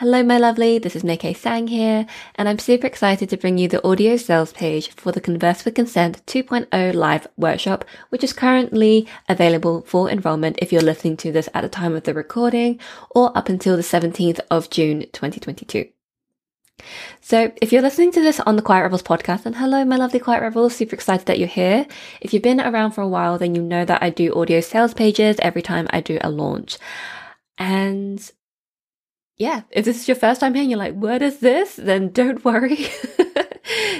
Hello, my lovely. This is Maikee Tsang here, and I'm super excited to bring you the audio sales page for the Converse with Consent 2.0 live workshop, which is currently available for enrollment if you're listening to this at the time of the recording or up until the 17th of June 2022. So, if you're listening to this on the Quiet Rebels podcast, and hello, my lovely Quiet Rebels, super excited that you're here. If you've been around for a while, then you know that I do audio sales pages every time I do a launch. And yeah, if this is your first time here and you're like, what is this? Then don't worry.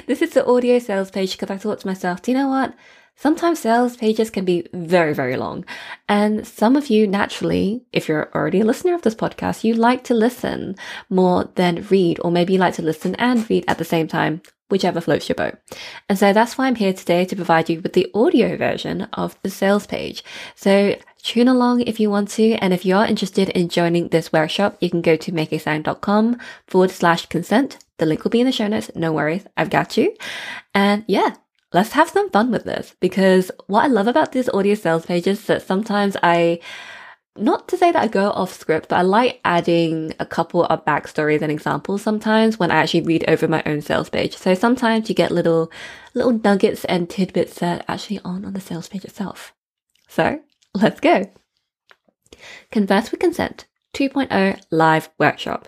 this is the audio sales page because I thought to myself, do you know what? Sometimes sales pages can be very, very long. And some of you naturally, if you're already a listener of this podcast, you like to listen more than read, or maybe you like to listen and read at the same time whichever floats your boat. And so that's why I'm here today to provide you with the audio version of the sales page. So tune along if you want to. And if you're interested in joining this workshop, you can go to maikeetsang.com forward slash consent. The link will be in the show notes. No worries. I've got you. And yeah, let's have some fun with this because what I love about these audio sales pages is that sometimes I not to say that I go off script, but I like adding a couple of backstories and examples sometimes when I actually read over my own sales page. So sometimes you get little, little nuggets and tidbits that actually aren't on the sales page itself. So let's go. Converse with Consent 2.0 live workshop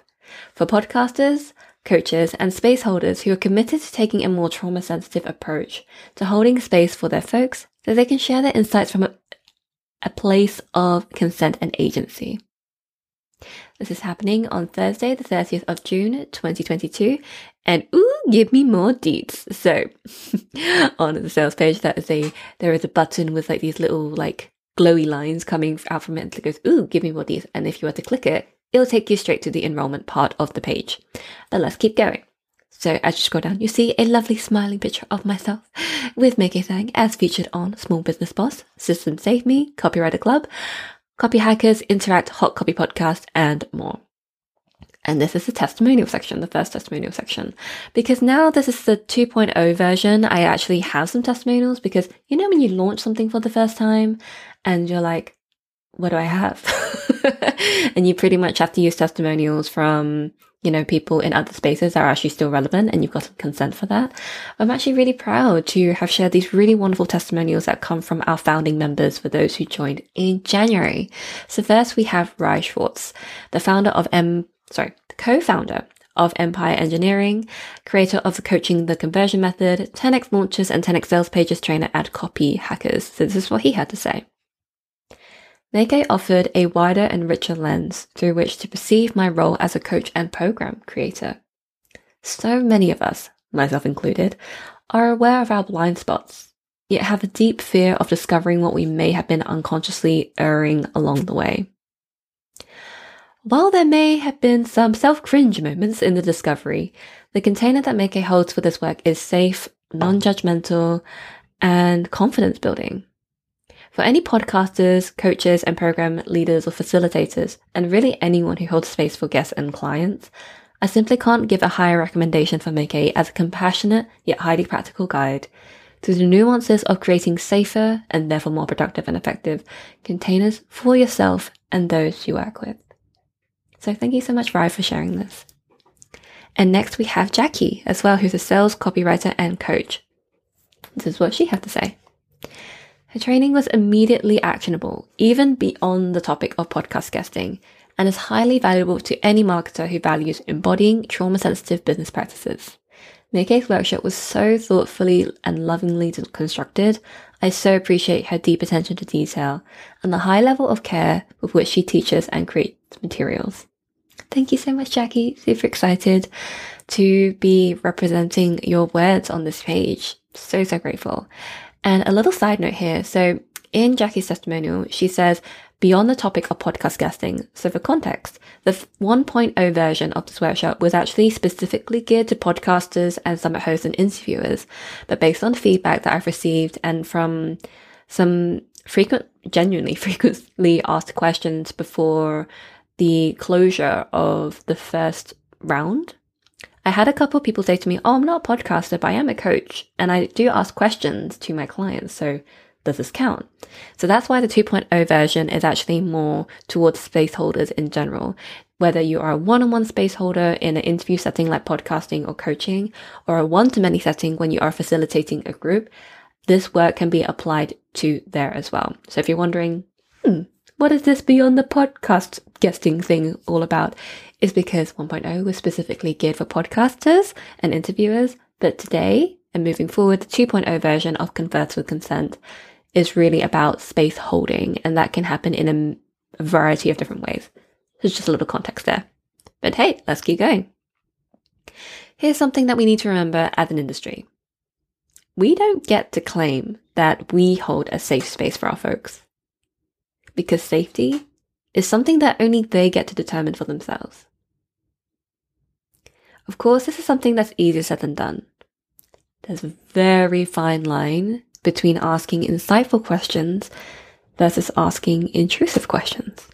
for podcasters, coaches, and space holders who are committed to taking a more trauma sensitive approach to holding space for their folks so they can share their insights from a, a place of consent and agency. This is happening on Thursday, the 30th of June, 2022. And ooh, give me more deets. So on the sales page, that is a, there is a button with like these little like glowy lines coming out from it that goes, ooh, give me more deets. And if you were to click it, it'll take you straight to the enrollment part of the page. But let's keep going. So as you scroll down, you see a lovely smiling picture of myself with Maikee Tsang as featured on Small Business Boss, System Save Me, Copywriter Club, Copy Hackers, Interact, Hot Copy Podcast, and more. And this is the testimonial section, the first testimonial section. Because now this is the 2.0 version, I actually have some testimonials because you know when you launch something for the first time and you're like, what do I have? and you pretty much have to use testimonials from you know, people in other spaces that are actually still relevant and you've got some consent for that. I'm actually really proud to have shared these really wonderful testimonials that come from our founding members for those who joined in January. So first we have Rai Schwartz, the founder of M, sorry, the co-founder of Empire Engineering, creator of the Coaching the Conversion Method, 10x Launches and 10x Sales Pages trainer at Copy Hackers. So this is what he had to say. Maikee offered a wider and richer lens through which to perceive my role as a coach and program creator. So many of us, myself included, are aware of our blind spots, yet have a deep fear of discovering what we may have been unconsciously erring along the way. While there may have been some self-cringe moments in the discovery, the container that Maikee holds for this work is safe, non-judgmental, and confidence building. For any podcasters, coaches, and program leaders or facilitators, and really anyone who holds space for guests and clients, I simply can't give a higher recommendation for Maikee as a compassionate yet highly practical guide through the nuances of creating safer and therefore more productive and effective containers for yourself and those you work with. So thank you so much, Rai, for sharing this. And next we have Jackie as well, who's a sales copywriter and coach. This is what she had to say. Her training was immediately actionable, even beyond the topic of podcast guesting, and is highly valuable to any marketer who values embodying trauma sensitive business practices. Maikee's workshop was so thoughtfully and lovingly constructed. I so appreciate her deep attention to detail and the high level of care with which she teaches and creates materials. Thank you so much, Jackie. Super excited to be representing your words on this page. So, so grateful. And a little side note here. So in Jackie's testimonial, she says, beyond the topic of podcast guesting. So for context, the 1.0 version of this workshop was actually specifically geared to podcasters and summit hosts and interviewers. But based on feedback that I've received and from some frequent, genuinely frequently asked questions before the closure of the first round I had a couple people say to me, Oh, I'm not a podcaster, but I am a coach. And I do ask questions to my clients. So does this count? So that's why the 2.0 version is actually more towards space holders in general, Whether you are a one on one space holder in an interview setting like podcasting or coaching, or a one to many setting when you are facilitating a group, this work can be applied to there as well. So if you're wondering, hmm, what is this beyond the podcast guesting thing all about? Is because 1.0 was specifically geared for podcasters and interviewers, but today and moving forward, the 2.0 version of Converse with Consent is really about space holding, and that can happen in a variety of different ways. There's just a little context there. But hey, let's keep going. Here's something that we need to remember as an industry. We don't get to claim that we hold a safe space for our folks. Because safety is something that only they get to determine for themselves. Of course, this is something that's easier said than done. There's a very fine line between asking insightful questions versus asking intrusive questions.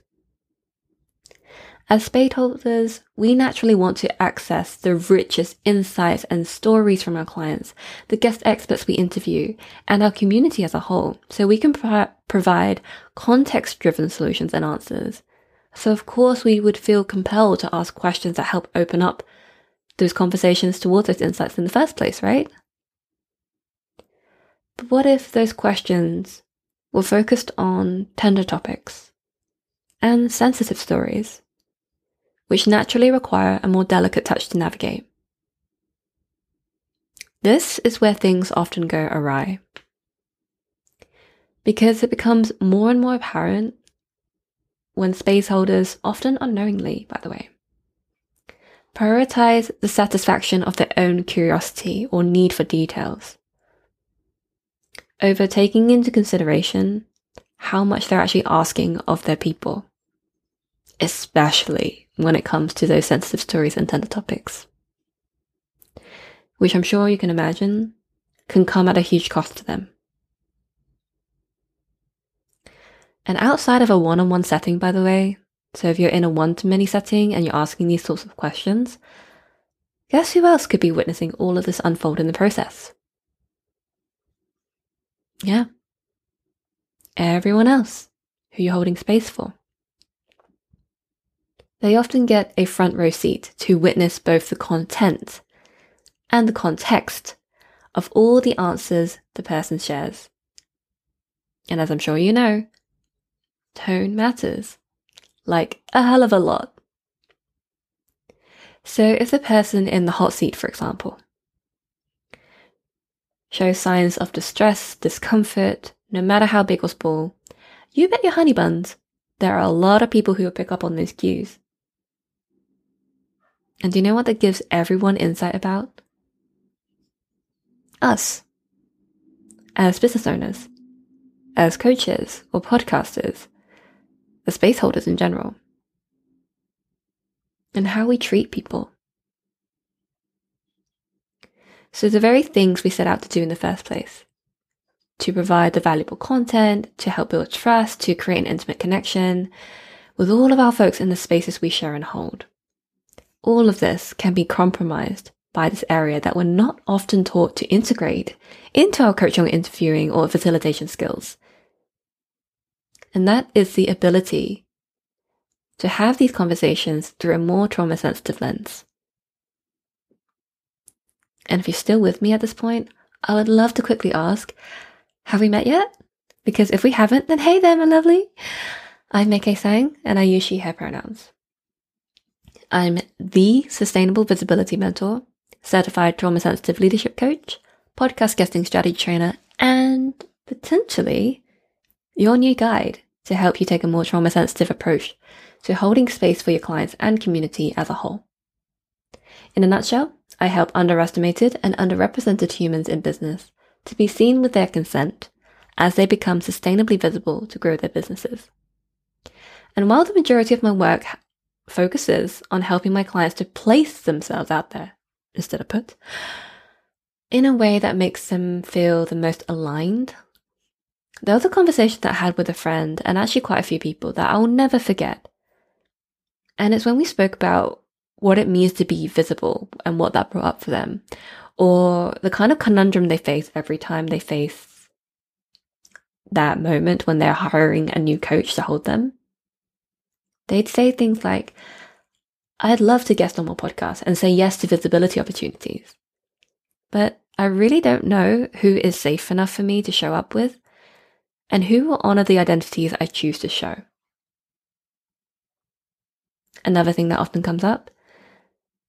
As space holders, we naturally want to access the richest insights and stories from our clients, the guest experts we interview, and our community as a whole, so we can pro- provide context driven solutions and answers. So, of course, we would feel compelled to ask questions that help open up those conversations towards those insights in the first place, right? But what if those questions were focused on tender topics and sensitive stories, which naturally require a more delicate touch to navigate? This is where things often go awry. Because it becomes more and more apparent when space holders, often unknowingly, by the way, prioritize the satisfaction of their own curiosity or need for details over taking into consideration how much they're actually asking of their people, especially when it comes to those sensitive stories and tender topics, which I'm sure you can imagine can come at a huge cost to them. And outside of a one on one setting, by the way, so if you're in a one to many setting and you're asking these sorts of questions, guess who else could be witnessing all of this unfold in the process? Yeah. Everyone else who you're holding space for. They often get a front row seat to witness both the content and the context of all the answers the person shares. And as I'm sure you know, tone matters like a hell of a lot. So if the person in the hot seat, for example, shows signs of distress, discomfort, no matter how big or small, you bet your honey buns there are a lot of people who will pick up on those cues. And do you know what that gives everyone insight about? Us. As business owners, as coaches or podcasters, as space holders in general, and how we treat people. So the very things we set out to do in the first place. To provide the valuable content, to help build trust, to create an intimate connection with all of our folks in the spaces we share and hold. All of this can be compromised by this area that we're not often taught to integrate into our coaching, interviewing, or facilitation skills. And that is the ability to have these conversations through a more trauma sensitive lens. And if you're still with me at this point, I would love to quickly ask, have we met yet? Because if we haven't, then hey there, my lovely. I'm Maikee Tsang and I use she, her pronouns. I'm the Sustainable Visibility Mentor, certified trauma sensitive leadership coach, podcast guesting strategy trainer, and potentially your new guide to help you take a more trauma sensitive approach to holding space for your clients and community as a whole. In a nutshell, I help underestimated and underrepresented humans in business to be seen with their consent as they become sustainably visible to grow their businesses. And while the majority of my work focuses on helping my clients to place themselves out there instead of put, in a way that makes them feel the most aligned, there was a conversation that I had with a friend and actually quite a few people that I'll never forget. And it's when we spoke about what it means to be visible and what that brought up for them, or the kind of conundrum they face every time they face that moment when they're hiring a new coach to hold them. They'd say things like, I'd love to guest on more podcasts and say yes to visibility opportunities. But I really don't know who is safe enough for me to show up with and who will honor the identities I choose to show. Another thing that often comes up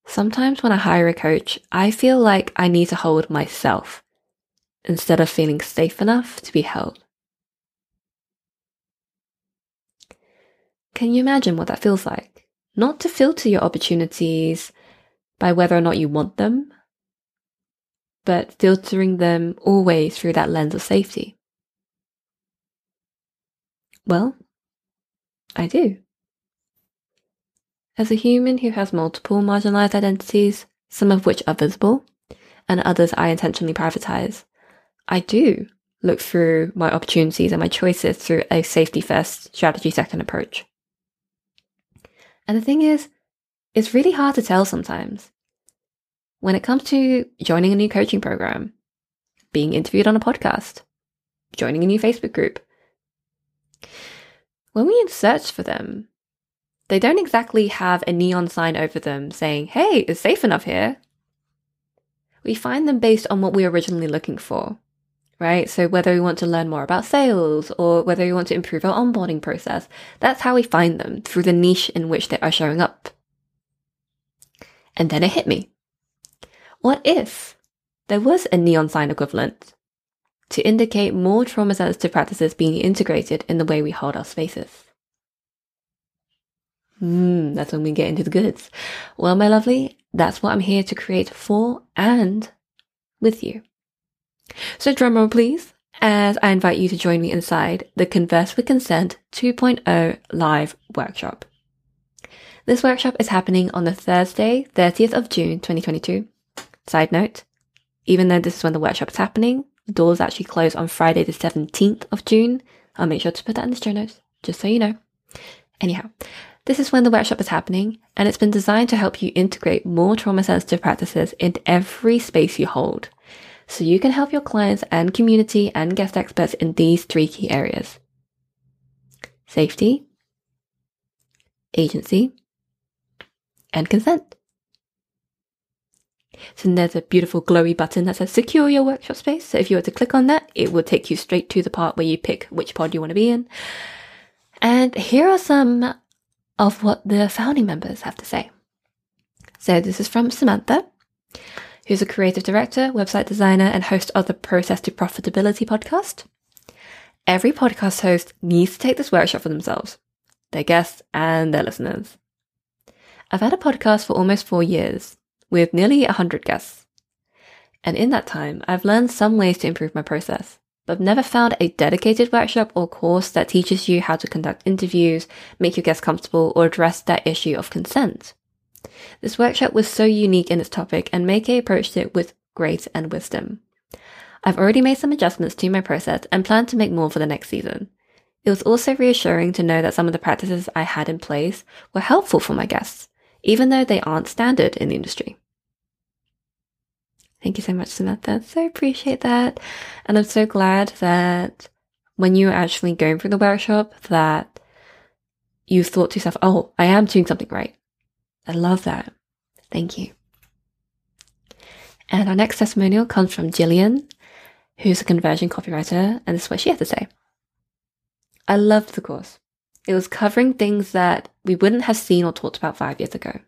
sometimes when I hire a coach, I feel like I need to hold myself instead of feeling safe enough to be held. Can you imagine what that feels like? Not to filter your opportunities by whether or not you want them, but filtering them always through that lens of safety. Well, I do. As a human who has multiple marginalized identities, some of which are visible and others I intentionally privatize, I do look through my opportunities and my choices through a safety first, strategy second approach. And the thing is, it's really hard to tell sometimes. When it comes to joining a new coaching program, being interviewed on a podcast, joining a new Facebook group, when we search for them, they don't exactly have a neon sign over them saying, hey, it's safe enough here. We find them based on what we we're originally looking for, right? So whether we want to learn more about sales or whether we want to improve our onboarding process, that's how we find them through the niche in which they are showing up. And then it hit me. What if there was a neon sign equivalent to indicate more trauma sensitive practices being integrated in the way we hold our spaces? Hmm, that's when we get into the goods. Well, my lovely, that's what I'm here to create for and with you. So drumroll please, as I invite you to join me inside the Converse with Consent 2.0 live workshop. This workshop is happening on the Thursday, 30th of June 2022 Side note, even though this is when the workshop is happening, the doors actually close on Friday the 17th of June. I'll make sure to put that in the show notes, just so you know. Anyhow, this is when the workshop is happening, and it's been designed to help you integrate more trauma sensitive practices into every space you hold. So you can help your clients and community and guest experts in these three key areas safety, agency, and consent. So there's a beautiful glowy button that says secure your workshop space. So if you were to click on that, it will take you straight to the part where you pick which pod you want to be in. And here are some of what the founding members have to say. So this is from Samantha, who's a creative director, website designer, and host of the Process to Profitability podcast. Every podcast host needs to take this workshop for themselves, their guests, and their listeners. I've had a podcast for almost four years, with nearly 100 guests. And in that time, I've learned some ways to improve my process, but I've never found a dedicated workshop or course that teaches you how to conduct interviews, make your guests comfortable, or address that issue of consent. This workshop was so unique in its topic, and Maikee approached it with grace and wisdom. I've already made some adjustments to my process and plan to make more for the next season. It was also reassuring to know that some of the practices I had in place were helpful for my guests, even though they aren't standard in the industry. Thank you so much, Samantha. So appreciate that. And I'm so glad that when you were actually going through the workshop that you thought to yourself, oh, I am doing something right. I love that. Thank you. And our next testimonial comes from Jillian, who's a conversion copywriter, and this is what she had to say. I loved the course. It was covering things that we wouldn't have seen or talked about five years ago.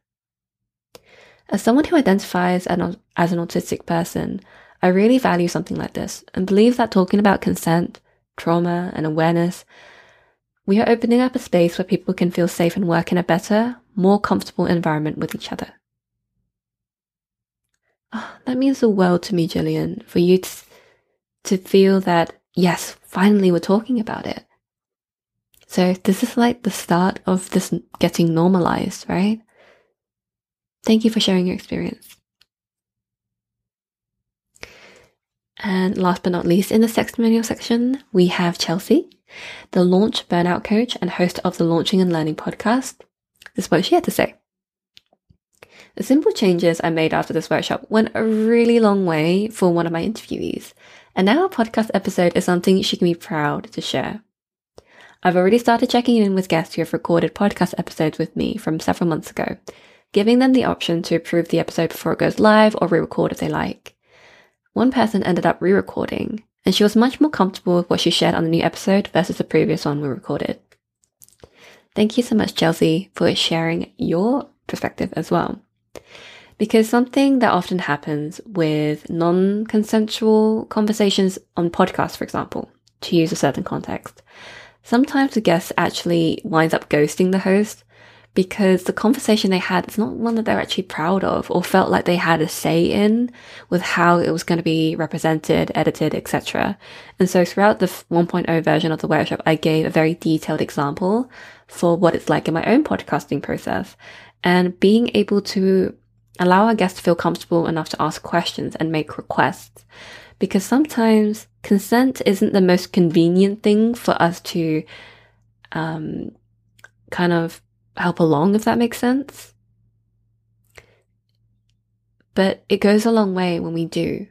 As someone who identifies as an autistic person, I really value something like this and believe that talking about consent, trauma, and awareness, we are opening up a space where people can feel safe and work in a better, more comfortable environment with each other. Oh, that means the world to me, Jillian, for you to, to feel that, yes, finally we're talking about it. So this is like the start of this getting normalized, right? Thank you for sharing your experience. And last but not least, in the testimonial section, we have Chelsea, the launch burnout coach and host of the Launching and Learning podcast. This is what she had to say. The simple changes I made after this workshop went a really long way for one of my interviewees, and now a podcast episode is something she can be proud to share. I've already started checking in with guests who have recorded podcast episodes with me from several months ago, giving them the option to approve the episode before it goes live or re-record if they like. One person ended up re-recording, and she was much more comfortable with what she shared on the new episode versus the previous one we recorded. Thank you so much, Chelsea, for sharing your perspective as well. Because something that often happens with non consensual conversations on podcasts, for example, to use a certain context, sometimes the guest actually winds up ghosting the host because the conversation they had is not one that they're actually proud of or felt like they had a say in with how it was going to be represented, edited, etc. And so throughout the 1.0 version of the workshop, I gave a very detailed example for what it's like in my own podcasting process and being able to allow our guests to feel comfortable enough to ask questions and make requests. Because sometimes consent isn't the most convenient thing for us to um, kind of help along, if that makes sense. But it goes a long way when we do.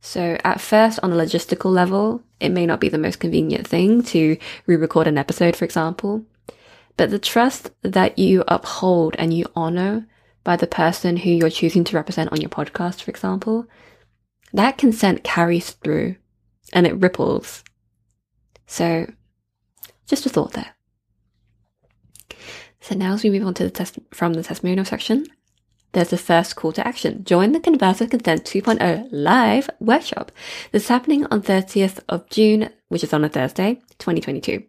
So at first, on a logistical level, it may not be the most convenient thing to re-record an episode, for example. But the trust that you uphold and you honor by the person who you're choosing to represent on your podcast, for example, that consent carries through and it ripples. So just a thought there. So now as we move on to the test from the testimonial section, there's the first call to action. Join the Converse with Consent 2.0 live workshop. This is happening on 30th of June, which is on a Thursday, 2022.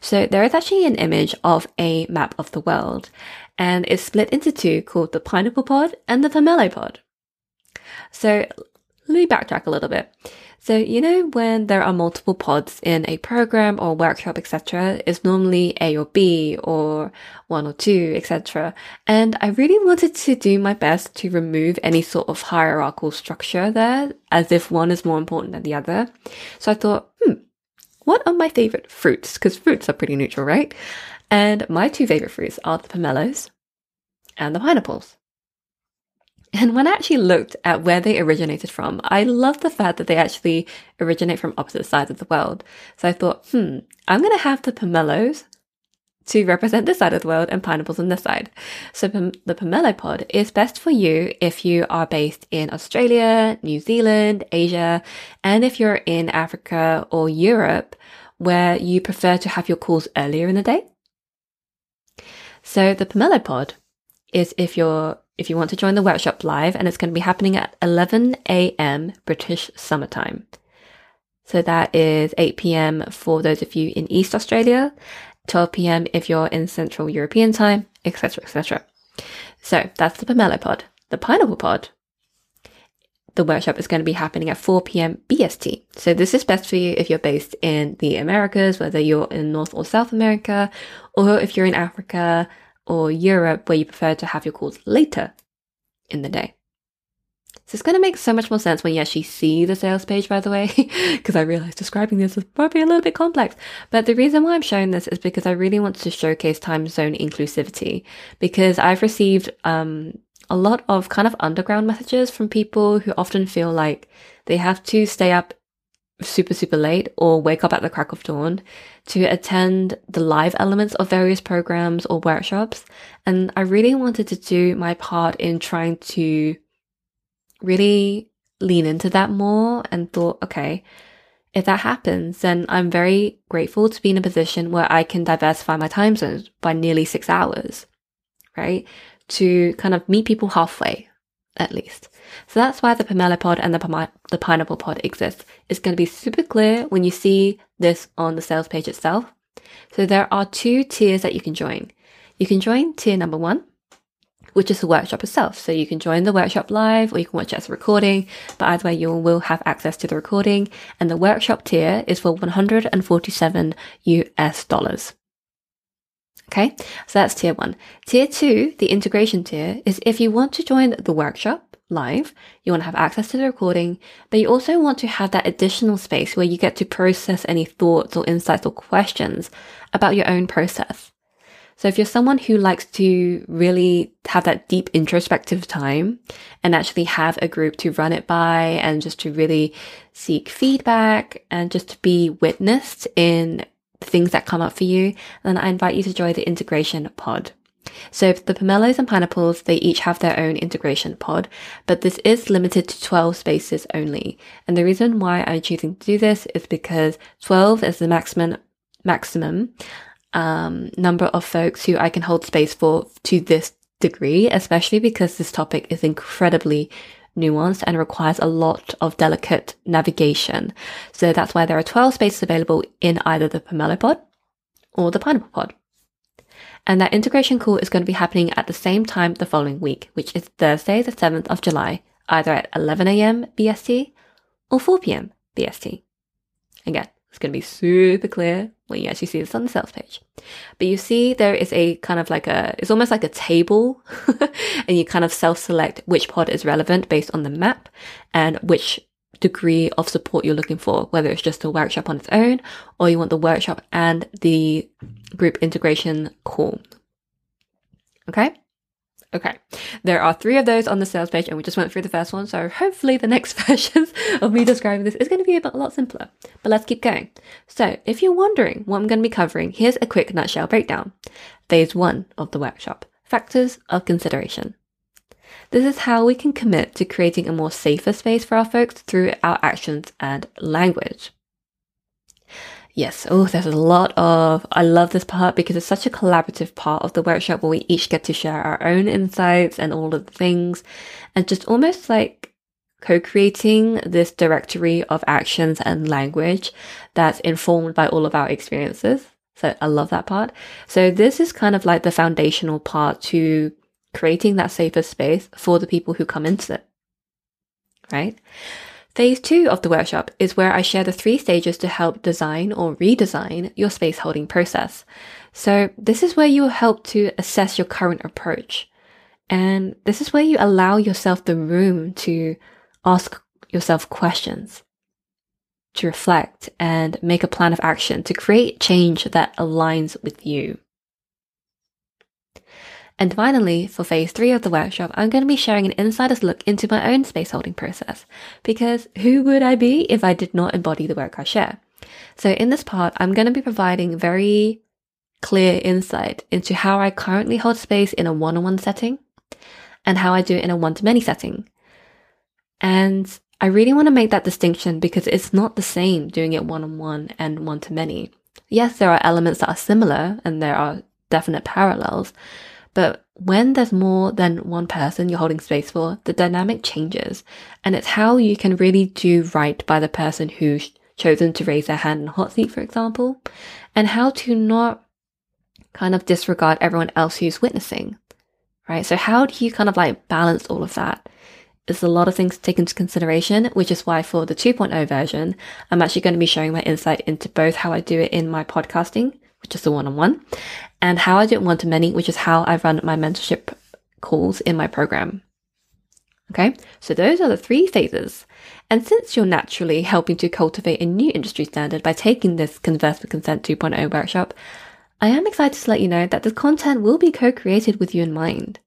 So there is actually an image of a map of the world and it's split into two called the pineapple pod and the pomelo pod. So let me backtrack a little bit. So, you know, when there are multiple pods in a program or workshop, etc., it's normally A or B or one or two, etc. And I really wanted to do my best to remove any sort of hierarchical structure there, as if one is more important than the other. So I thought, hmm, what are my favorite fruits? Because fruits are pretty neutral, right? And my two favorite fruits are the pomelos and the pineapples. And when I actually looked at where they originated from, I love the fact that they actually originate from opposite sides of the world. So I thought, hmm, I'm going to have the pomelos to represent this side of the world and pineapples on this side. So the pomelo pod is best for you if you are based in Australia, New Zealand, Asia, and if you're in Africa or Europe where you prefer to have your calls earlier in the day. So the pomelo pod is if you're if you want to join the workshop live, and it's going to be happening at 11 a.m. British summertime. So that is 8 p.m. for those of you in East Australia, 12 p.m. if you're in Central European time, etc., etc. So that's the pomelo pod. The pineapple pod. The workshop is going to be happening at 4 p.m. BST. So this is best for you if you're based in the Americas, whether you're in North or South America, or if you're in Africa, or Europe where you prefer to have your calls later in the day. So it's going to make so much more sense when you actually see the sales page, by the way, because I realized describing this is probably a little bit complex. But the reason why I'm showing this is because I really want to showcase time zone inclusivity because I've received, um, a lot of kind of underground messages from people who often feel like they have to stay up super, super late or wake up at the crack of dawn to attend the live elements of various programs or workshops. And I really wanted to do my part in trying to really lean into that more and thought, okay, if that happens, then I'm very grateful to be in a position where I can diversify my time zones by nearly six hours, right? To kind of meet people halfway, at least. So that's why the pomelo pod and the, the pineapple pod exist. It's going to be super clear when you see this on the sales page itself. So there are two tiers that you can join. You can join tier number one, which is the workshop itself. So you can join the workshop live or you can watch it as a recording, but either way, you will have access to the recording. And the workshop tier is for 147 US dollars. Okay, so that's tier one. Tier two, the integration tier, is if you want to join the workshop, live, you want to have access to the recording, but you also want to have that additional space where you get to process any thoughts or insights or questions about your own process. So if you're someone who likes to really have that deep introspective time and actually have a group to run it by and just to really seek feedback and just to be witnessed in things that come up for you, then I invite you to join the integration pod. So for the pomelos and pineapples, they each have their own integration pod, but this is limited to 12 spaces only. And the reason why I'm choosing to do this is because 12 is the maximum, maximum, um, number of folks who I can hold space for to this degree, especially because this topic is incredibly nuanced and requires a lot of delicate navigation. So that's why there are 12 spaces available in either the pomelo pod or the pineapple pod. And that integration call is going to be happening at the same time the following week, which is Thursday, the 7th of July, either at 11 a.m. BST or 4 p.m. BST. Again, it's going to be super clear when you actually see this on the sales page. But you see there is a kind of like a, it's almost like a table and you kind of self-select which pod is relevant based on the map and which degree of support you're looking for, whether it's just a workshop on its own or you want the workshop and the group integration call. Okay? Okay. There are three of those on the sales page and we just went through the first one. So hopefully the next versions of me describing this is going to be a, lot simpler, but let's keep going. So if you're wondering what I'm going to be covering, here's a quick nutshell breakdown. Phase one of the workshop, factors of consideration. This is how we can commit to creating a more safer space for our folks through our actions and language. Yes, oh, there's a lot of, I love this part because it's such a collaborative part of the workshop where we each get to share our own insights and all of the things and just almost like co-creating this directory of actions and language that's informed by all of our experiences. So I love that part. So this is kind of like the foundational part to creating that safer space for the people who come into it. Right? Phase two of the workshop is where I share the three stages to help design or redesign your space holding process. So this is where you help to assess your current approach. And this is where you allow yourself the room to ask yourself questions, to reflect and make a plan of action to create change that aligns with you. And finally, for phase three of the workshop, I'm going to be sharing an insider's look into my own space holding process. Because who would I be if I did not embody the work I share? So in this part, I'm going to be providing very clear insight into how I currently hold space in a one-on-one setting and how I do it in a one-to-many setting. And I really want to make that distinction because it's not the same doing it one-on-one and one-to-many. Yes, there are elements that are similar and there are definite parallels, but when there's more than one person you're holding space for, the dynamic changes. And it's how you can really do right by the person who's chosen to raise their hand in hot seat, for example, and how to not kind of disregard everyone else who's witnessing, right? So how do you kind of like balance all of that? There's a lot of things to take into consideration, which is why for the 2.0 version, I'm actually going to be sharing my insight into both how I do it in my podcasting which is the one on one, and how I do it one to many, which is how I run my mentorship calls in my program. Okay, so those are the three phases. And since you're naturally helping to cultivate a new industry standard by taking this Converse with Consent 2.0 workshop, I am excited to let you know that this content will be co created with you in mind.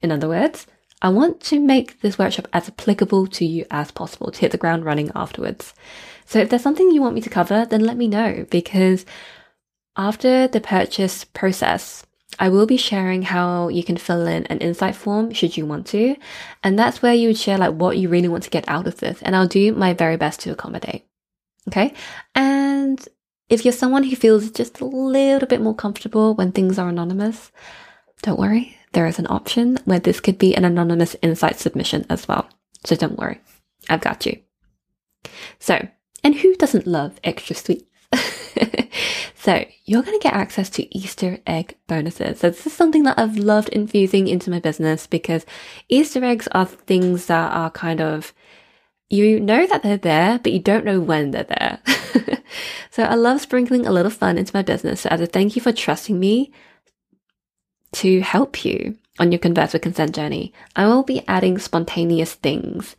In other words, I want to make this workshop as applicable to you as possible to hit the ground running afterwards. So if there's something you want me to cover, then let me know because after the purchase process, I will be sharing how you can fill in an insight form should you want to. And that's where you would share like what you really want to get out of this. And I'll do my very best to accommodate. Okay. And if you're someone who feels just a little bit more comfortable when things are anonymous, don't worry. There is an option where this could be an anonymous insight submission as well. So don't worry. I've got you. So, and who doesn't love extra sweets? So you're going to get access to Easter egg bonuses. So this is something that I've loved infusing into my business because Easter eggs are things that are kind of, you know that they're there, but you don't know when they're there. so I love sprinkling a little fun into my business. So as a thank you for trusting me to help you on your converse with consent journey, I will be adding spontaneous things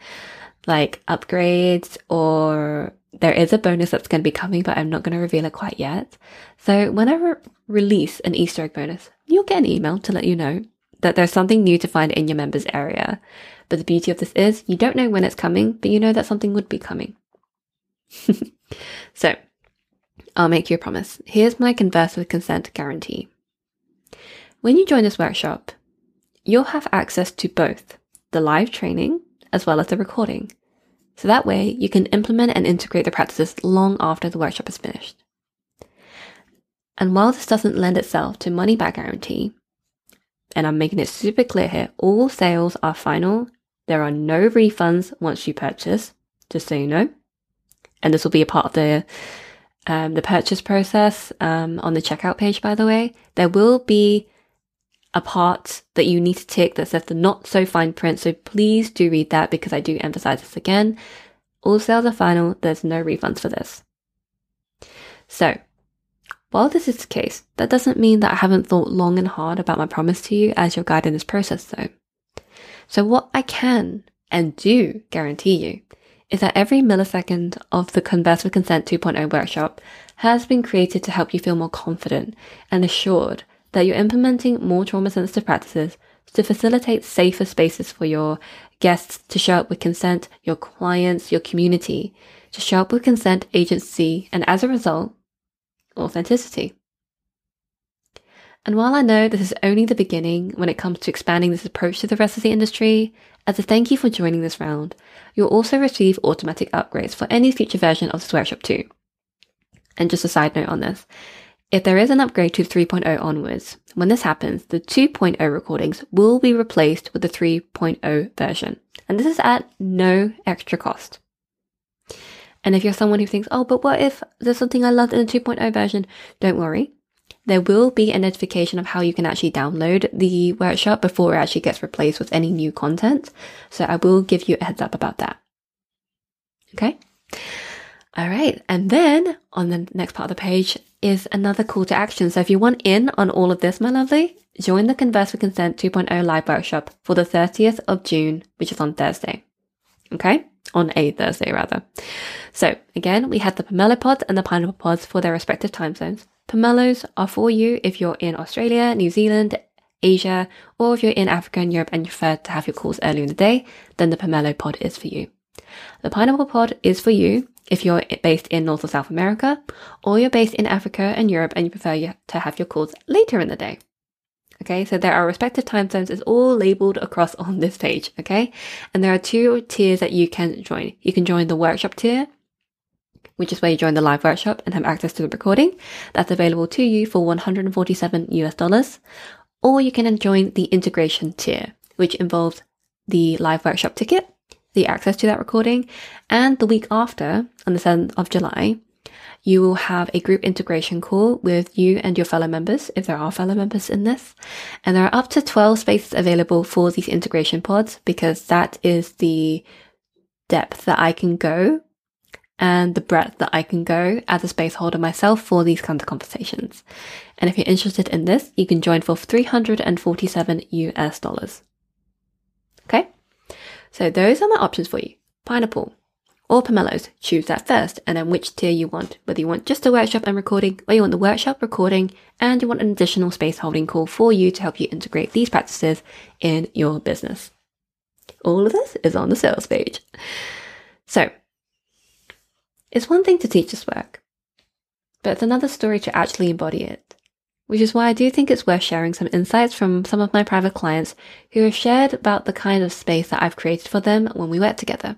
like upgrades or there is a bonus that's going to be coming, but I'm not going to reveal it quite yet. So when I re- release an Easter egg bonus, you'll get an email to let you know that there's something new to find in your members area. But the beauty of this is you don't know when it's coming, but you know that something would be coming. so I'll make you a promise. Here's my converse with consent guarantee. When you join this workshop, you'll have access to both the live training as well as the recording. So that way you can implement and integrate the practices long after the workshop is finished. And while this doesn't lend itself to money back guarantee, and I'm making it super clear here, all sales are final. There are no refunds once you purchase, just so you know. And this will be a part of the um, the purchase process um, on the checkout page, by the way. There will be a part that you need to tick that says the not so fine print. So please do read that because I do emphasize this again. All sales are final. There's no refunds for this. So while this is the case, that doesn't mean that I haven't thought long and hard about my promise to you as your guide in this process though. So what I can and do guarantee you is that every millisecond of the Converse with Consent 2.0 workshop has been created to help you feel more confident and assured that you're implementing more trauma sensitive practices to facilitate safer spaces for your guests to show up with consent, your clients, your community, to show up with consent, agency, and as a result, authenticity. And while I know this is only the beginning when it comes to expanding this approach to the rest of the industry, as a thank you for joining this round, you'll also receive automatic upgrades for any future version of this workshop too. And just a side note on this, if there is an upgrade to 3.0 onwards, when this happens, the 2.0 recordings will be replaced with the 3.0 version. And this is at no extra cost. And if you're someone who thinks, oh, but what if there's something I loved in the 2.0 version? Don't worry. There will be a notification of how you can actually download the workshop before it actually gets replaced with any new content. So I will give you a heads up about that. Okay. All right. And then on the next part of the page is another call to action. So if you want in on all of this, my lovely, join the Converse with Consent 2.0 live workshop for the 30th of June, which is on Thursday. Okay. On a Thursday rather. So again, we had the pomelo pods and the pineapple pods for their respective time zones. Pomelos are for you if you're in Australia, New Zealand, Asia, or if you're in Africa and Europe and you prefer to have your calls earlier in the day, then the pomelo pod is for you. The pineapple pod is for you if you're based in North or South America, or you're based in Africa and Europe and you prefer to have your calls later in the day. Okay, so there are respective time zones. It's all labeled across on this page. Okay, and there are two tiers that you can join. You can join the workshop tier, which is where you join the live workshop and have access to the recording. That's available to you for 147 US dollars. Or you can join the integration tier, which involves the live workshop ticket, the access to that recording. And the week after, on the 7th of July, you will have a group integration call with you and your fellow members, if there are fellow members in this. And there are up to 12 spaces available for these integration pods because that is the depth that I can go and the breadth that I can go as a space holder myself for these kinds of conversations. And if you're interested in this, you can join for 347 US dollars. Okay? So those are my options for you. Pineapple or pomelos. Choose that first and then which tier you want. Whether you want just a workshop and recording or you want the workshop recording and you want an additional space holding call for you to help you integrate these practices in your business. All of this is on the sales page. So it's one thing to teach this work, but it's another story to actually embody it which is why I do think it's worth sharing some insights from some of my private clients who have shared about the kind of space that I've created for them when we work together.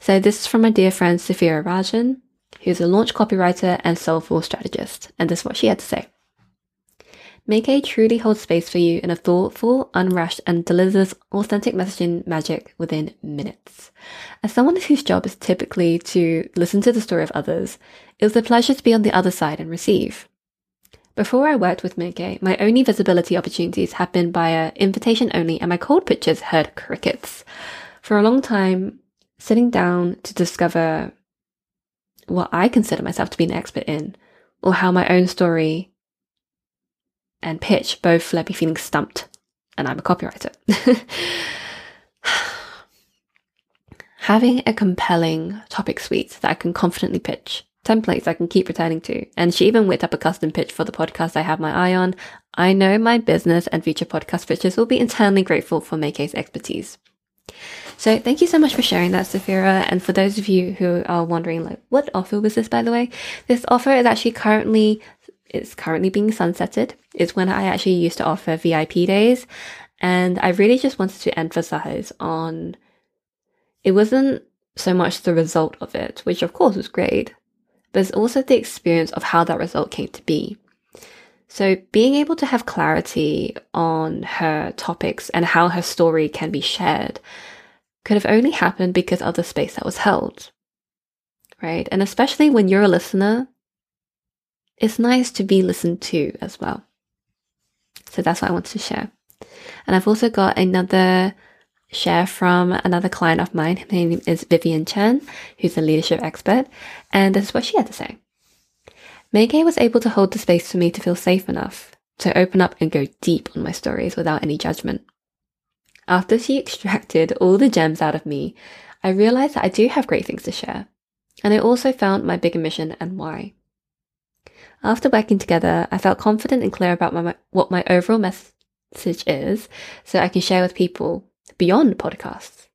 So this is from my dear friend Sophia Rajan, who's a launch copywriter and soulful strategist, and this is what she had to say. Maikee truly holds space for you in a thoughtful, unrushed, and delivers authentic messaging magic within minutes. As someone whose job is typically to listen to the story of others, it was a pleasure to be on the other side and receive. Before I worked with Maikee, my only visibility opportunities have been via invitation only and my cold pitches heard crickets. For a long time, sitting down to discover what I consider myself to be an expert in, or how my own story and pitch both left me feeling stumped, and I'm a copywriter. Having a compelling topic suite that I can confidently pitch templates I can keep returning to. And she even whipped up a custom pitch for the podcast I have my eye on. I know my business and future podcast pitches will be internally grateful for Maikee's expertise. So thank you so much for sharing that, Safira. And for those of you who are wondering, like, what offer was this, by the way? This offer is actually currently it's currently being sunsetted. It's when I actually used to offer VIP days. And I really just wanted to emphasize on it wasn't so much the result of it, which of course was great, but it's also the experience of how that result came to be. So being able to have clarity on her topics and how her story can be shared could have only happened because of the space that was held. Right? And especially when you're a listener, it's nice to be listened to as well. So that's what I wanted to share. And I've also got another share from another client of mine. Her name is Vivian Chen, who's a leadership expert. And this is what she had to say. Maikee was able to hold the space for me to feel safe enough to open up and go deep on my stories without any judgment. After she extracted all the gems out of me, I realized that I do have great things to share. And I also found my bigger mission and why. After working together, I felt confident and clear about my, what my overall message is so I can share with people beyond podcasts.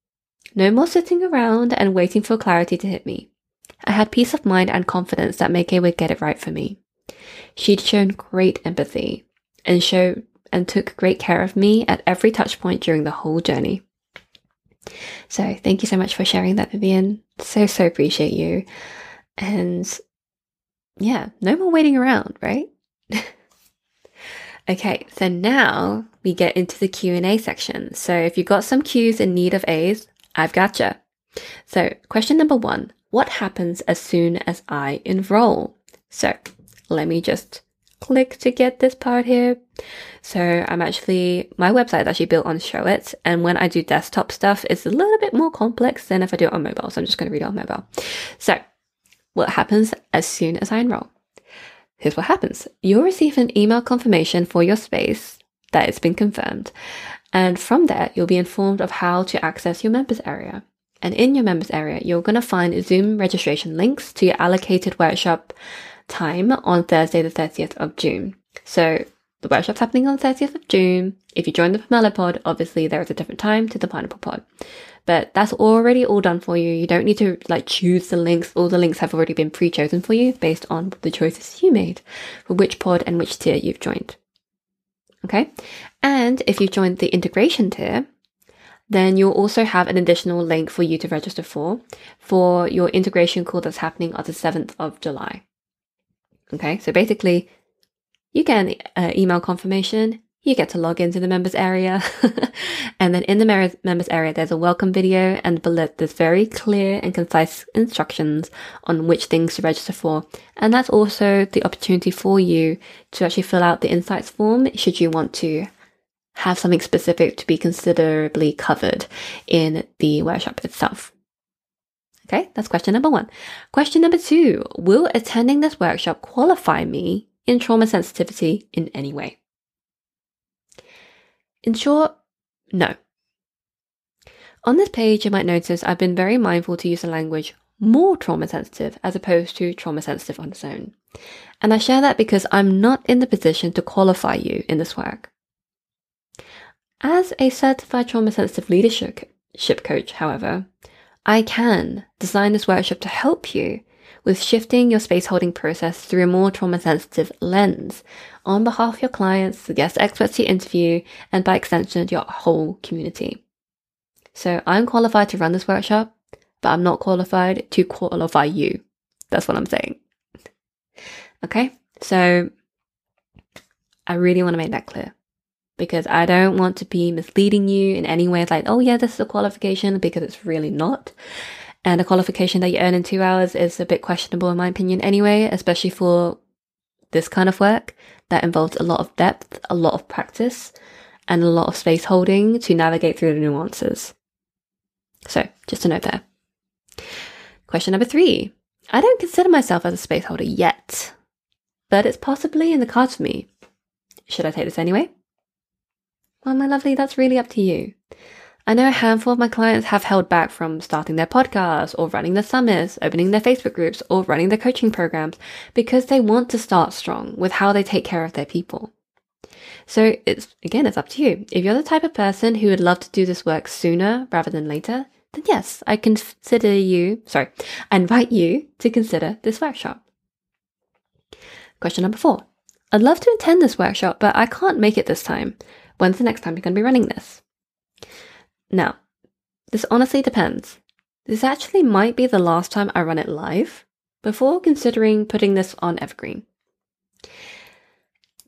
No more sitting around and waiting for clarity to hit me. I had peace of mind and confidence that Maikee would get it right for me. She'd shown great empathy and showed and took great care of me at every touch point during the whole journey. So thank you so much for sharing that, Vivian. So, so appreciate you. And yeah, no more waiting around, right? okay, so now we get into the Q&A section. So if you've got some Qs in need of As, I've gotcha. So question number one, what happens as soon as I enroll? So let me just click to get this part here. So I'm actually, my website is actually built on Showit. And when I do desktop stuff, it's a little bit more complex than if I do it on mobile. So I'm just going to read it on mobile. So what happens as soon as I enroll? Here's what happens. You'll receive an email confirmation for your space that it's been confirmed. And from there, you'll be informed of how to access your members area. And in your members area, you're going to find Zoom registration links to your allocated workshop time on Thursday, the 30th of June. So the workshop's happening on the 30th of June. If you join the Pomelo pod, obviously there is a different time to the Pineapple pod. But that's already all done for you. You don't need to like choose the links. All the links have already been pre-chosen for you based on the choices you made for which pod and which tier you've joined. Okay. And if you joined the integration tier, then you'll also have an additional link for you to register for, for your integration call that's happening on the 7th of July. Okay. So basically, you get an uh, email confirmation you get to log into the members area. and then in the members area, there's a welcome video and below there's very clear and concise instructions on which things to register for. And that's also the opportunity for you to actually fill out the insights form should you want to have something specific to be considerably covered in the workshop itself. Okay, that's question number one. Question number two Will attending this workshop qualify me in trauma sensitivity in any way? In short, no. On this page, you might notice I've been very mindful to use the language more trauma sensitive as opposed to trauma sensitive on its own. And I share that because I'm not in the position to qualify you in this work. As a certified trauma sensitive leadership coach, however, I can design this workshop to help you with shifting your space holding process through a more trauma sensitive lens on behalf of your clients, the guest experts you interview, and by extension, your whole community. So I'm qualified to run this workshop, but I'm not qualified to qualify you. That's what I'm saying. Okay. So I really want to make that clear because I don't want to be misleading you in any way. Like, oh yeah, this is a qualification because it's really not. And a qualification that you earn in two hours is a bit questionable in my opinion anyway, especially for this kind of work that involves a lot of depth, a lot of practice, and a lot of space holding to navigate through the nuances. So, just a note there. Question number three. I don't consider myself as a space holder yet, but it's possibly in the cards for me. Should I take this anyway? Well, my lovely, that's really up to you. I know a handful of my clients have held back from starting their podcasts or running their summits, opening their Facebook groups, or running their coaching programs because they want to start strong with how they take care of their people. So it's, again, it's up to you. If you're the type of person who would love to do this work sooner rather than later, then yes, I consider you, sorry, I invite you to consider this workshop. Question number four. I'd love to attend this workshop, but I can't make it this time. When's the next time you're going to be running this? Now, this honestly depends. This actually might be the last time I run it live before considering putting this on Evergreen.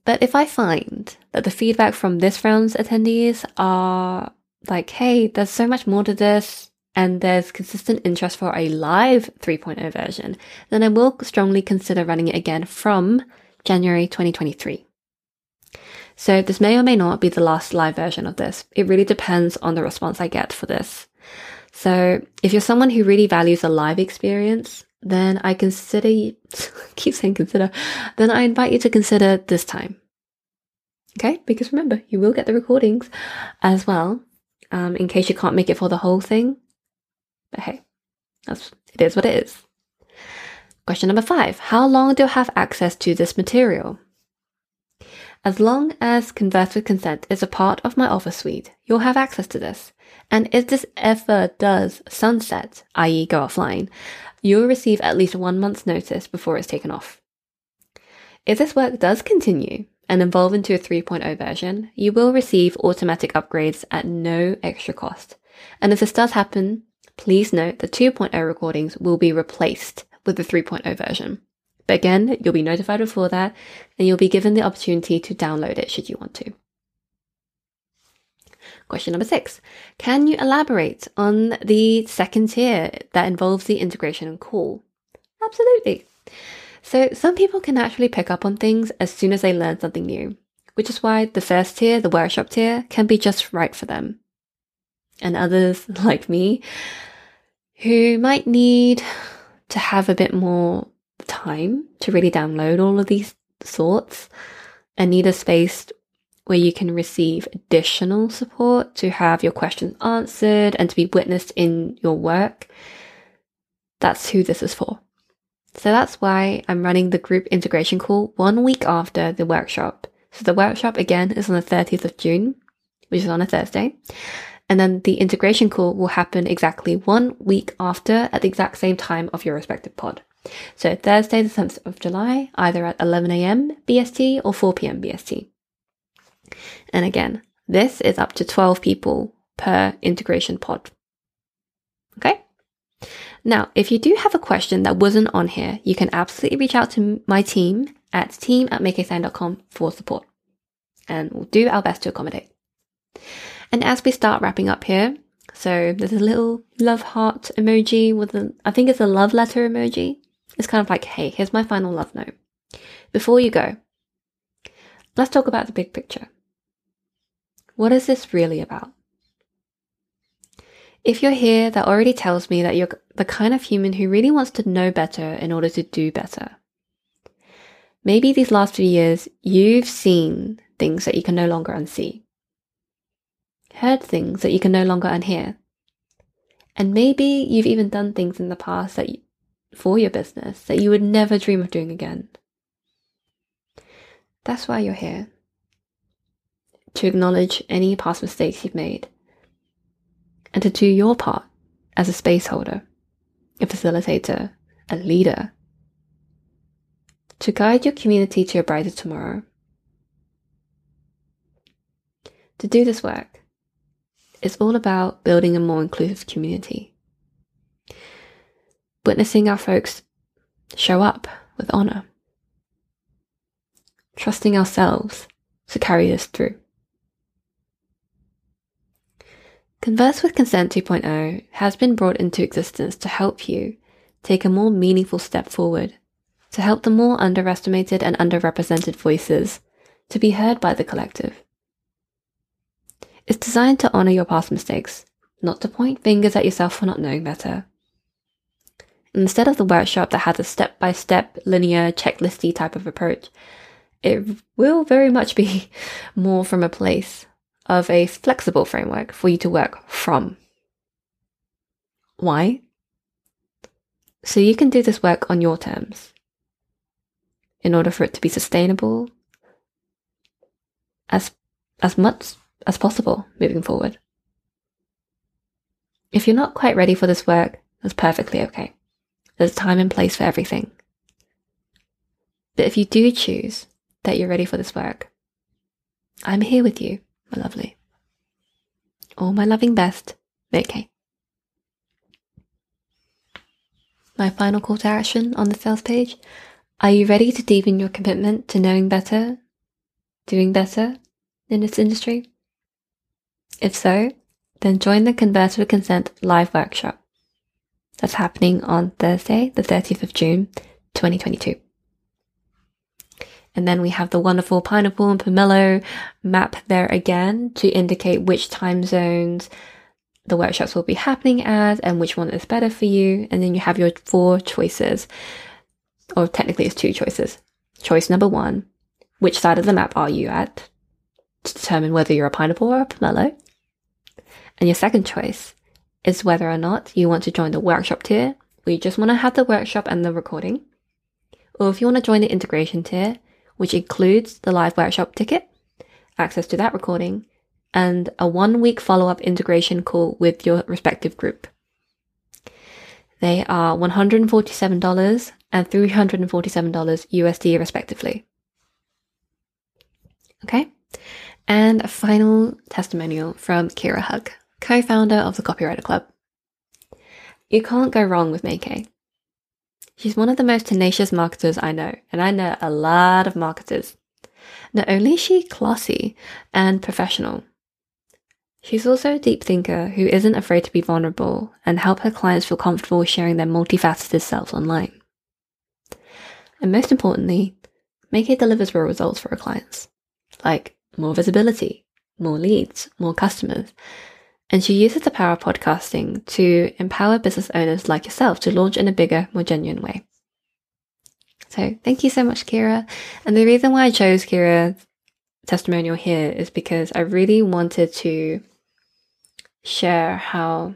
But if I find that the feedback from this round's attendees are like, hey, there's so much more to this, and there's consistent interest for a live 3.0 version, then I will strongly consider running it again from January 2023. So this may or may not be the last live version of this. It really depends on the response I get for this. So if you're someone who really values a live experience, then I consider, keep saying consider, then I invite you to consider this time. Okay, because remember, you will get the recordings as well, um, in case you can't make it for the whole thing. But hey, that's it is what it is. Question number five How long do I have access to this material? As long as Converse with Consent is a part of my offer suite, you'll have access to this. And if this ever does sunset, i.e., go offline, you'll receive at least one month's notice before it's taken off. If this work does continue and evolve into a 3.0 version, you will receive automatic upgrades at no extra cost. And if this does happen, please note the 2.0 recordings will be replaced with the 3.0 version. But again, you'll be notified before that and you'll be given the opportunity to download it should you want to. Question number six. Can you elaborate on the second tier that involves the integration and call? Absolutely. So some people can actually pick up on things as soon as they learn something new, which is why the first tier, the workshop tier, can be just right for them. And others, like me, who might need to have a bit more time to really download all of these thoughts and need a space where you can receive additional support to have your questions answered and to be witnessed in your work, that's who this is for. So that's why I'm running the group integration call one week after the workshop. So the workshop again is on the 30th of June, which is on a Thursday. And then the integration call will happen exactly one week after at the exact same time of your respective pod. So Thursday, the 7th of July, either at 11am BST or 4pm BST. And again, this is up to 12 people per integration pod. Okay? Now, if you do have a question that wasn't on here, you can absolutely reach out to my team at team at maikeetsang.com for support. And we'll do our best to accommodate. And as we start wrapping up here, so there's a little love heart emoji with a, I think it's a love letter emoji. It's kind of like, hey, here's my final love note. Before you go, let's talk about the big picture. What is this really about? If you're here, that already tells me that you're the kind of human who really wants to know better in order to do better. Maybe these last few years, you've seen things that you can no longer unsee, heard things that you can no longer unhear. And maybe you've even done things in the past that for your business that you would never dream of doing again. That's why you're here to acknowledge any past mistakes you've made, and to do your part as a space holder, a facilitator, a leader, to guide your community to a brighter tomorrow. To do this work, it's all about building a more inclusive community. Witnessing our folks show up with honour. Trusting ourselves to carry this through. Converse with Consent 2.0 has been brought into existence to help you take a more meaningful step forward, to help the more underestimated and underrepresented voices to be heard by the collective. It's designed to honor your past mistakes, not to point fingers at yourself for not knowing better. Instead of the workshop that has a step by step, linear, checklisty type of approach, it will very much be more from a place of a flexible framework for you to work from. Why? So you can do this work on your terms in order for it to be sustainable as, as much as possible moving forward. If you're not quite ready for this work, that's perfectly okay. There's time and place for everything. But if you do choose that you're ready for this work. I'm here with you, my lovely. All my loving best, Maikee. My final call to action on the sales page. Are you ready to deepen your commitment to knowing better, doing better in this industry? If so, then join the Converse with Consent live workshop. That's happening on Thursday, the 30th of June, 2022. And then we have the wonderful pineapple and pomelo map there again to indicate which time zones the workshops will be happening at and which one is better for you. And then you have your four choices, or technically it's two choices. Choice number one, which side of the map are you at to determine whether you're a pineapple or a pomelo. And your second choice is whether or not you want to join the workshop tier, or you just want to have the workshop and the recording. Or if you want to join the integration tier, which includes the live workshop ticket, access to that recording, and a one week follow up integration call with your respective group. They are $147 and $347 USD respectively. Okay. And a final testimonial from Kira Hug, co-founder of the Copywriter Club. You can't go wrong with Maikee. She's one of the most tenacious marketers I know, and I know a lot of marketers. Not only is she classy and professional, she's also a deep thinker who isn't afraid to be vulnerable and help her clients feel comfortable sharing their multifaceted selves online. And most importantly, Maikee delivers real results for her clients, like more visibility, more leads, more customers, and she uses the power of podcasting to empower business owners like yourself to launch in a bigger, more genuine way. So thank you so much, Kira. And the reason why I chose Kira's testimonial here is because I really wanted to share how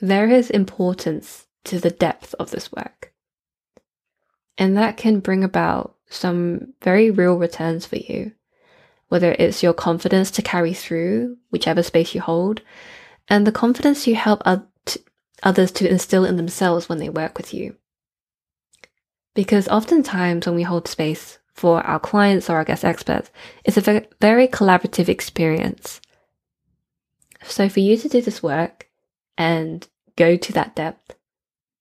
there is importance to the depth of this work. And that can bring about some very real returns for you whether it's your confidence to carry through whichever space you hold, and the confidence you help others to instill in themselves when they work with you. Because oftentimes when we hold space for our clients or our guest experts, it's a very collaborative experience. So for you to do this work and go to that depth,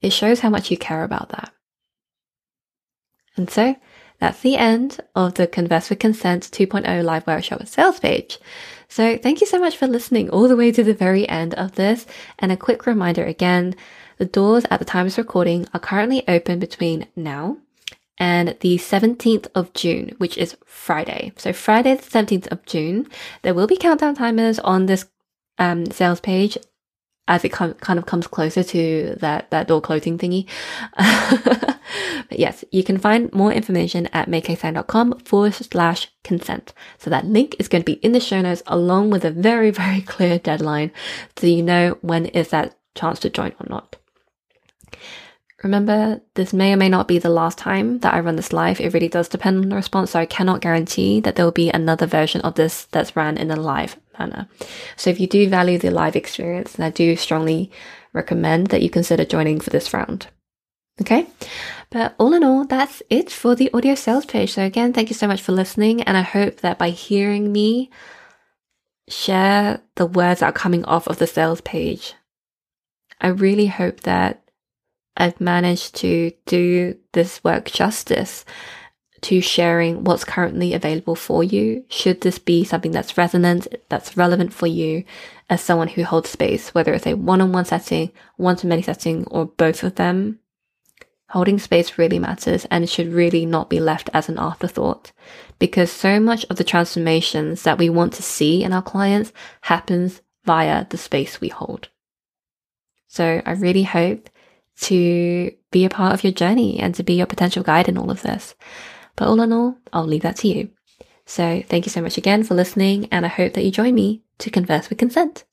it shows how much you care about that. And so that's the end of the Converse with Consent 2.0 live workshop sales page. So thank you so much for listening all the way to the very end of this. And a quick reminder again, the doors at the time of recording are currently open between now and the 17th of June, which is Friday. So Friday, the 17th of June, there will be countdown timers on this um, sales page as it com- kind of comes closer to that, that door closing thingy. but yes, you can find more information at maikeetsang.com forward slash consent. So that link is going to be in the show notes along with a very, very clear deadline so you know when is that chance to join or not. Remember, this may or may not be the last time that I run this live. It really does depend on the response, so I cannot guarantee that there will be another version of this that's ran in a live manner. So if you do value the live experience, then I do strongly recommend that you consider joining for this round. Okay. But all in all, that's it for the audio sales page. So again, thank you so much for listening. And I hope that by hearing me share the words that are coming off of the sales page, I really hope that I've managed to do this work justice to sharing what's currently available for you. Should this be something that's resonant, that's relevant for you as someone who holds space, whether it's a one-on-one setting, one-to-many setting, or both of them, holding space really matters and it should really not be left as an afterthought because so much of the transformations that we want to see in our clients happens via the space we hold. So I really hope to be a part of your journey and to be your potential guide in all of this. But all in all, I'll leave that to you. So thank you so much again for listening, and I hope that you join me to converse with consent.